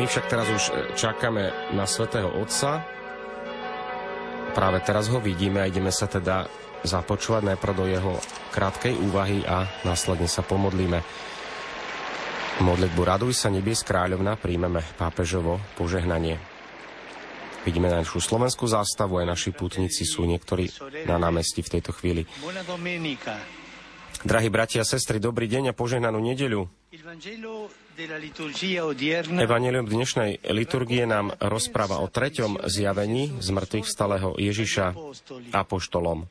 My však teraz už e, čakáme na svätého Otca. Práve teraz ho vidíme a ideme sa teda započúvať najprv do jeho krátkej úvahy a následne sa pomodlíme. Modlitbu Raduj sa nebies kráľovna príjmeme pápežovo požehnanie. Vidíme našu slovenskú zástavu, aj naši putníci sú niektorí na námestí v tejto chvíli. Drahí bratia a sestry, dobrý deň a požehnanú nedeľu. Evangelium dnešnej liturgie nám rozpráva o treťom zjavení z mŕtvych stalého Ježiša apoštolom.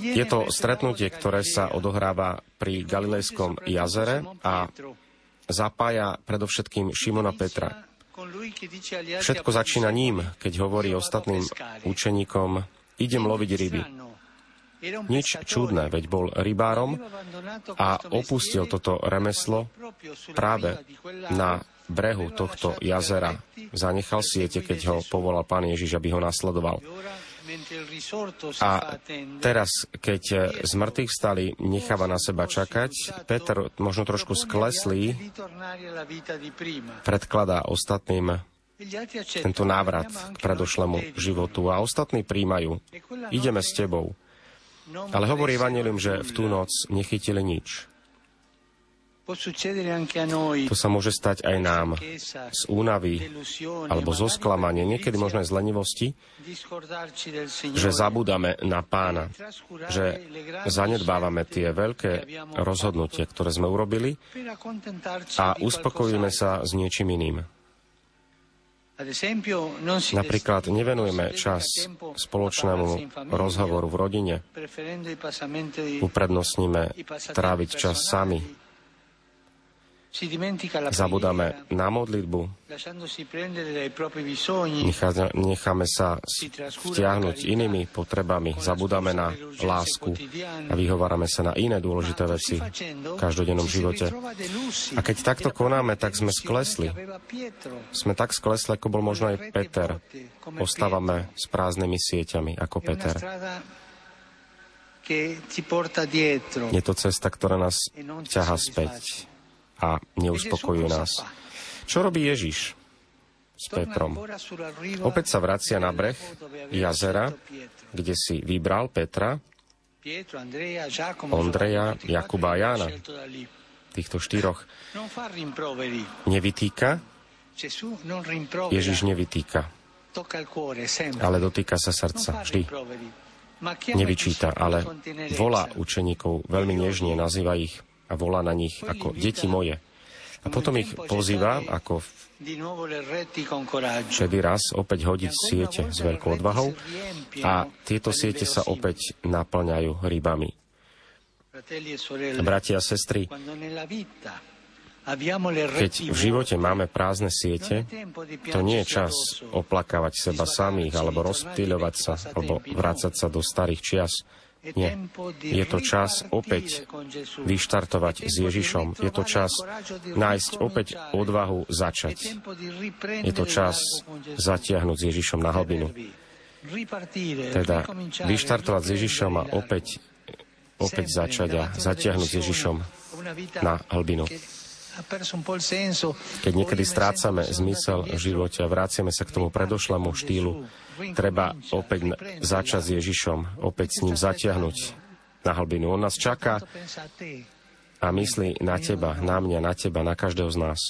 Je to stretnutie, ktoré sa odohráva pri Galilejskom jazere a zapája predovšetkým Šimona Petra. Všetko začína ním, keď hovorí ostatným učeníkom, idem loviť ryby. Nič čudné, veď bol rybárom a opustil toto remeslo práve na brehu tohto jazera. Zanechal siete, keď ho povolal pán Ježiš, aby ho nasledoval. A teraz, keď z mŕtvych stali, necháva na seba čakať, Peter možno trošku skleslý, predkladá ostatným tento návrat k predošlému životu a ostatní príjmajú. Ideme s tebou. Ale hovorí Evangelium, že v tú noc nechytili nič. To sa môže stať aj nám z únavy alebo zo sklamania, niekedy možno aj z lenivosti, že zabúdame na pána, že zanedbávame tie veľké rozhodnutia, ktoré sme urobili a uspokojíme sa s niečím iným. Napríklad nevenujeme čas spoločnému rozhovoru v rodine, uprednostníme tráviť čas sami, Zabudáme na modlitbu, necháme sa vtiahnuť inými potrebami, zabudáme na lásku a vyhovárame sa na iné dôležité veci v každodennom živote. A keď takto konáme, tak sme sklesli. Sme tak sklesli, ako bol možno aj Peter. Ostávame s prázdnymi sieťami, ako Peter. Je to cesta, ktorá nás e ťaha späť a neuspokojujú nás. Čo robí Ježiš s Petrom? Opäť sa vracia na breh jazera, kde si vybral Petra, Ondreja, Jakuba a Jána. Týchto štyroch. Nevytýka, Ježiš nevytýka, ale dotýka sa srdca vždy. Nevyčíta, ale volá učeníkov veľmi nežne, nazýva ich a volá na nich ako deti moje. A potom ich pozýva ako všedy raz opäť hodiť siete s veľkou odvahou a tieto siete sa opäť naplňajú rybami. Bratia a sestry, keď v živote máme prázdne siete, to nie je čas oplakávať seba samých, alebo rozptýľovať sa, alebo vrácať sa do starých čias. Nie. Je to čas opäť vyštartovať s Ježišom. Je to čas nájsť opäť odvahu začať. Je to čas zatiahnuť s Ježišom na hlbinu. Teda vyštartovať s Ježišom a opäť, opäť začať a zatiahnuť s Ježišom na hlbinu. Keď niekedy strácame zmysel v živote a vráciame sa k tomu predošlému štýlu, treba opäť začať s Ježišom, opäť s ním zatiahnuť na hlbinu. On nás čaká a myslí na teba, na mňa, na teba, na každého z nás.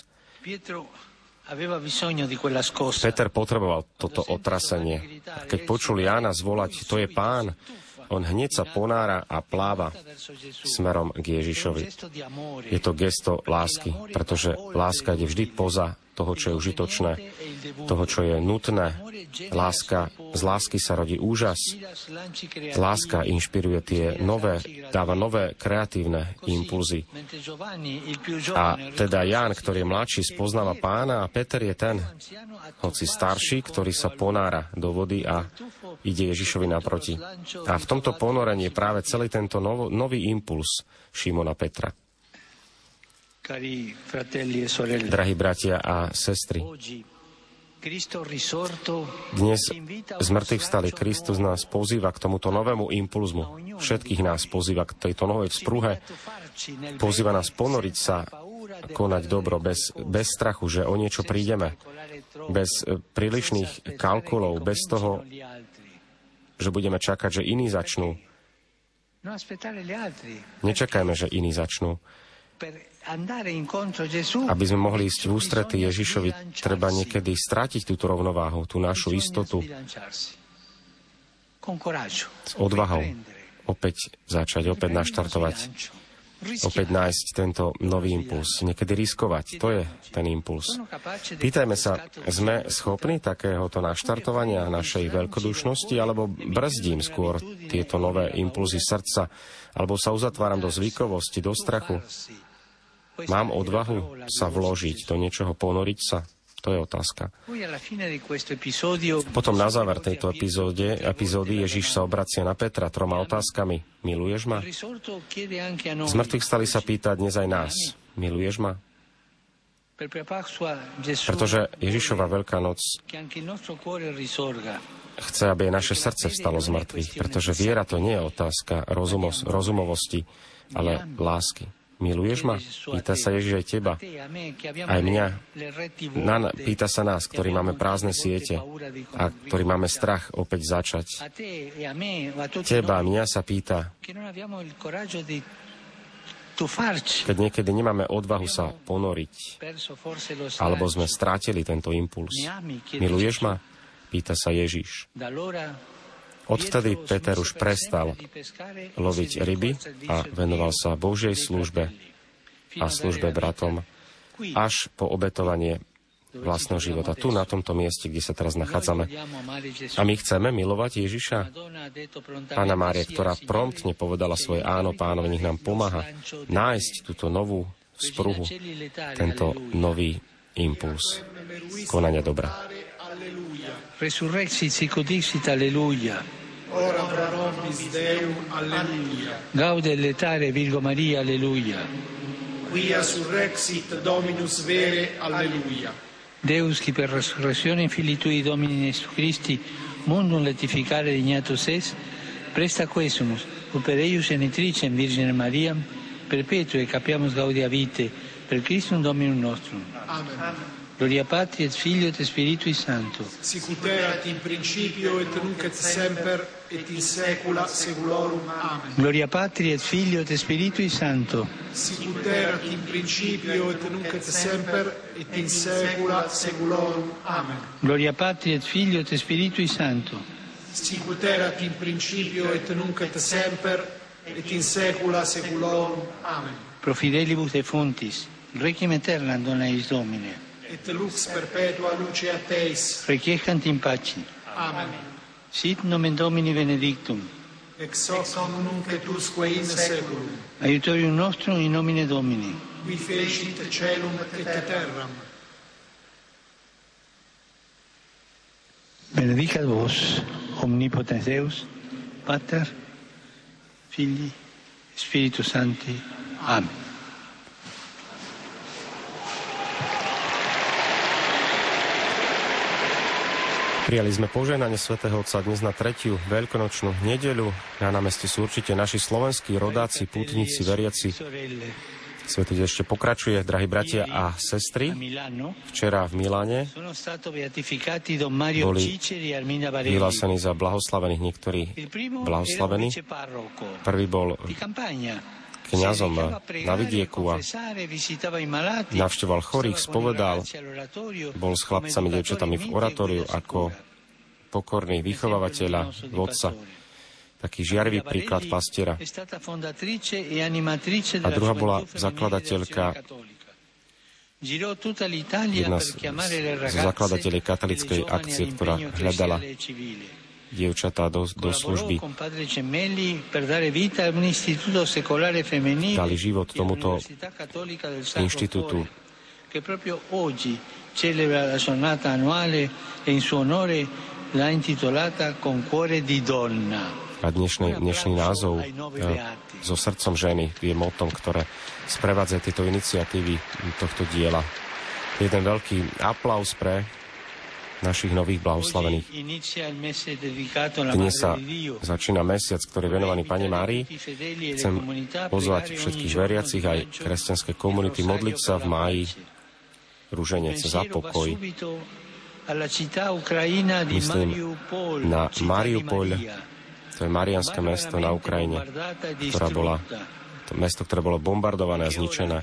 Peter potreboval toto otrasenie. Keď počul Jána zvolať, to je pán, on hneď sa ponára a pláva smerom k Ježišovi. Je to gesto lásky, pretože láska je vždy poza toho, čo je užitočné, toho, čo je nutné. Láska, z lásky sa rodí úžas. Láska inšpiruje tie nové, dáva nové kreatívne impulzy. A teda Ján, ktorý je mladší, spoznáva pána a Peter je ten, hoci starší, ktorý sa ponára do vody a ide Ježišovi naproti. A v tomto ponorení je práve celý tento nový impuls Šimona Petra. E Drahí bratia a sestry, Dnes z mŕtvych vstali Kristus nás pozýva k tomuto novému impulzmu. Všetkých nás pozýva k tejto novej vzpruhe. Pozýva nás ponoriť sa, konať dobro bez, bez strachu, že o niečo prídeme. Bez e, prílišných kalkulov, bez toho, že budeme čakať, že iní začnú. Nečakajme, že iní začnú. Aby sme mohli ísť v ústrety Ježišovi, treba niekedy strátiť túto rovnováhu, tú našu istotu s odvahou opäť začať, opäť naštartovať, opäť nájsť tento nový impuls, niekedy riskovať. To je ten impuls. Pýtajme sa, sme schopní takéhoto naštartovania našej veľkodušnosti, alebo brzdím skôr tieto nové impulzy srdca, alebo sa uzatváram do zvykovosti, do strachu, Mám odvahu sa vložiť do niečoho, ponoriť sa? To je otázka. Potom na záver tejto epizóde, epizódy Ježiš sa obracia na Petra troma otázkami. Miluješ ma? Z mŕtvych stali sa pýtať dnes aj nás. Miluješ ma? Pretože Ježišova Veľká noc chce, aby naše srdce vstalo z mŕtvych, pretože viera to nie je otázka rozumovosti, ale lásky. Miluješ ma? Pýta sa Ježiš aj teba. Aj mňa. Na, pýta sa nás, ktorí máme prázdne siete a ktorí máme strach opäť začať. Teba a mňa sa pýta, keď niekedy nemáme odvahu sa ponoriť, alebo sme strátili tento impuls. Miluješ ma? Pýta sa Ježiš. Odtedy Peter už prestal loviť ryby a venoval sa Božej službe a službe bratom až po obetovanie vlastného života. Tu, na tomto mieste, kde sa teraz nachádzame. A my chceme milovať Ježiša? Pána Mária, ktorá promptne povedala svoje áno pánovi, nech nám pomáha nájsť túto novú spruhu, tento nový impuls konania dobra. Resurrexit sic odixit, alleluia. Ora pro nobis Deum, alleluia. Gaude letare Virgo Maria, alleluia. Quia surrexit Dominus vere, alleluia. Deus, qui per resurrezione fili tui Domini Jesu Christi, mundum letificare dignatus es, presta quesumus, per eius genitricem Virgine Maria, perpetue capiamus gaudia vite, per Christum Dominum nostrum. Amen. Amen. Gloria Patri et Figlio et Spiritui Santo. Sicut erat in principio et nunc et semper et in saecula saeculorum. Amen. Gloria Patri et Figlio et Spiritui Santo. Sicut erat in principio et nunc et semper et in saecula saeculorum. Amen. Gloria Patri et Figlio et Spiritui Santo. Sicut erat in principio et nunc et semper et in saecula saeculorum. Amen. Pro fidelibus defuntis, requiem aeternam dona eis Domine et lux perpetua luceat Teis. Requiescant in pace. Amen. Sit nomen Domini benedictum. Ex hoc nunc et usque in seculum. Aiutorium nostrum in nomine Domini. Qui fecit celum et terram. Benedicat vos, omnipotens Deus, Pater, Filii, Spiritus Sancti. Amen. Prijali sme požehnanie svätého Otca dnes na tretiu veľkonočnú nedeľu. Na námestí sú určite naši slovenskí rodáci, pútnici, veriaci. Svetý ešte pokračuje, drahí bratia a sestry. Včera v Miláne boli vyhlásení za blahoslavených niektorí blahoslavení. Prvý bol kňazom na vidieku a navšteval chorých, spovedal, bol s chlapcami, devčatami v oratóriu ako pokorný vychovávateľa, vodca taký žiarivý príklad pastiera. A druhá bola zakladateľka jedna z, z zakladateľov katolickej akcie, ktorá hľadala dievčatá do, do služby. Dali život tomuto inštitútu. celebra la giornata annuale e in suo onore l'ha intitolata Con cuore di donna. A dnešný, dnešný názov ja, so srdcom ženy je motom, ktoré sprevádza tieto iniciatívy tohto diela. Jeden veľký aplaus pre našich nových blahoslavených. Dnes sa začína mesiac, ktorý je venovaný Pane Márii. Chcem pozvať všetkých veriacich aj kresťanské komunity modliť sa v máji rúženec za pokoj. Myslím na Mariupol, to je marianské mesto na Ukrajine, ktorá bola, to mesto, ktoré bolo bombardované a zničené.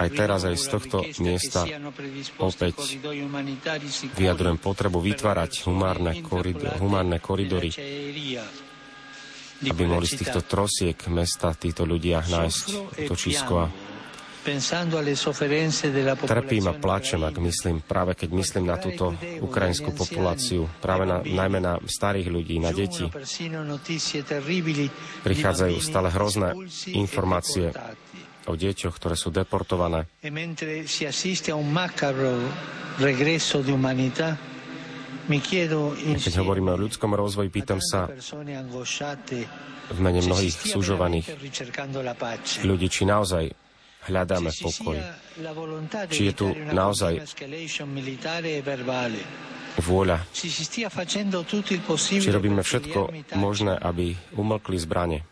Aj teraz, aj z tohto miesta opäť vyjadrujem potrebu vytvárať humárne, koridor, humárne koridory, aby mohli z týchto trosiek mesta títo ľudia nájsť točisko a Trpím a plačem, ak myslím, práve keď myslím na túto ukrajinskú populáciu, práve na, najmä na starých ľudí, na deti. Prichádzajú stále hrozné informácie o deťoch, ktoré sú deportované. E keď hovoríme o ľudskom rozvoji, pýtam sa v mene mnohých súžovaných ľudí, či naozaj hľadáme pokoj. Či je tu naozaj vôľa. Či robíme všetko možné, aby umlkli zbranie.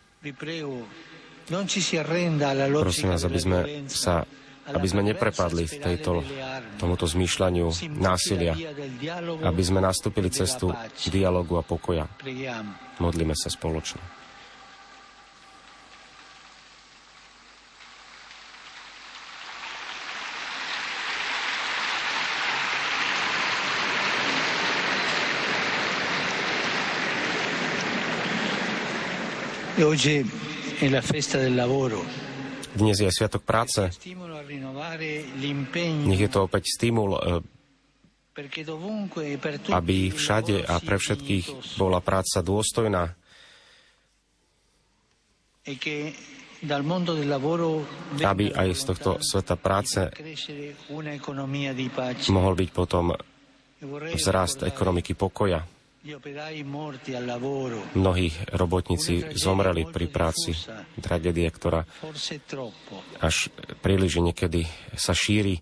Prosím vás, aby sme sa aby sme neprepadli v tejto, tomuto zmýšľaniu násilia, aby sme nastúpili cestu dialogu a pokoja. Modlíme sa spoločne. E oggi dnes je Sviatok práce. Nech je to opäť stimul, e, aby všade a pre všetkých bola práca dôstojná. Aby aj z tohto sveta práce mohol byť potom vzrast ekonomiky pokoja. Mnohí robotníci zomreli pri práci. Tragédia, ktorá až príliš niekedy sa šíri.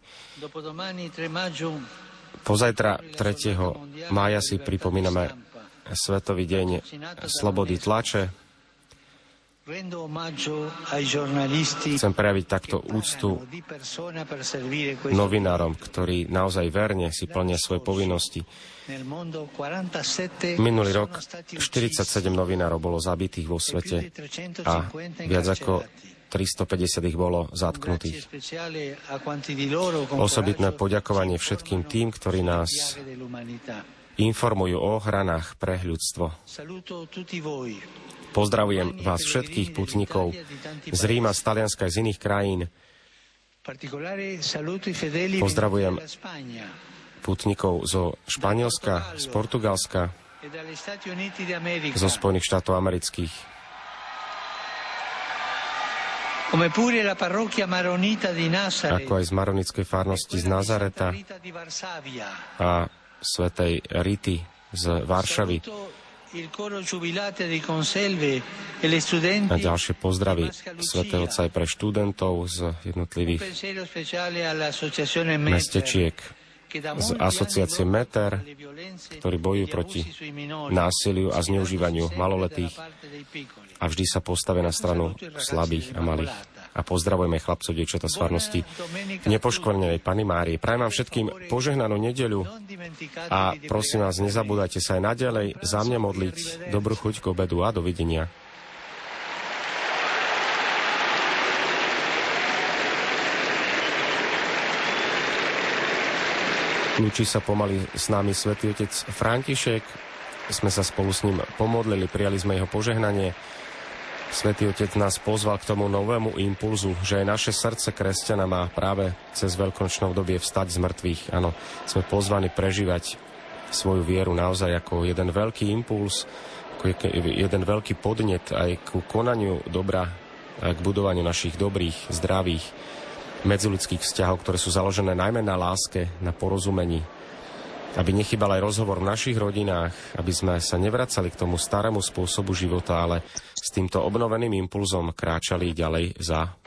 Pozajtra 3. mája si pripomíname Svetový deň slobody tlače. Chcem prejaviť takto úctu novinárom, ktorí naozaj verne si plnia svoje povinnosti. Minulý rok 47 novinárov bolo zabitých vo svete a viac ako 350 ich bolo zatknutých. Osobitné poďakovanie všetkým tým, ktorí nás informujú o ochranách pre ľudstvo. Pozdravujem vás všetkých putníkov z Ríma, z Talianska a z iných krajín. Pozdravujem putníkov zo Španielska, z Portugalska, zo Spojených štátov amerických. Ako aj z maronickej farnosti z Nazareta a svetej Rity z Varšavy. A ďalšie pozdravy svätého Otca aj pre študentov z jednotlivých mestečiek z asociácie METER, ktorí bojujú proti násiliu a zneužívaniu maloletých a vždy sa postavia na stranu slabých a malých. A pozdravujeme chlapcov, dievčata z farnosti nepoškvrnenej Pany Márie. Prajem vám všetkým požehnanú nedeľu a prosím vás, nezabúdajte sa aj naďalej za mňa modliť. Dobrú chuť k obedu a dovidenia. Lúči sa pomaly s nami svätý otec František. Sme sa spolu s ním pomodlili, prijali sme jeho požehnanie. Svetý Otec nás pozval k tomu novému impulzu, že aj naše srdce kresťana má práve cez veľkonočné obdobie vstať z mŕtvych. Áno, sme pozvaní prežívať svoju vieru naozaj ako jeden veľký impuls, ako jeden veľký podnet aj ku konaniu dobra, aj k budovaniu našich dobrých, zdravých, medziludských vzťahov, ktoré sú založené najmä na láske, na porozumení. Aby nechybal aj rozhovor v našich rodinách, aby sme sa nevracali k tomu starému spôsobu života, ale s týmto obnoveným impulzom kráčali ďalej za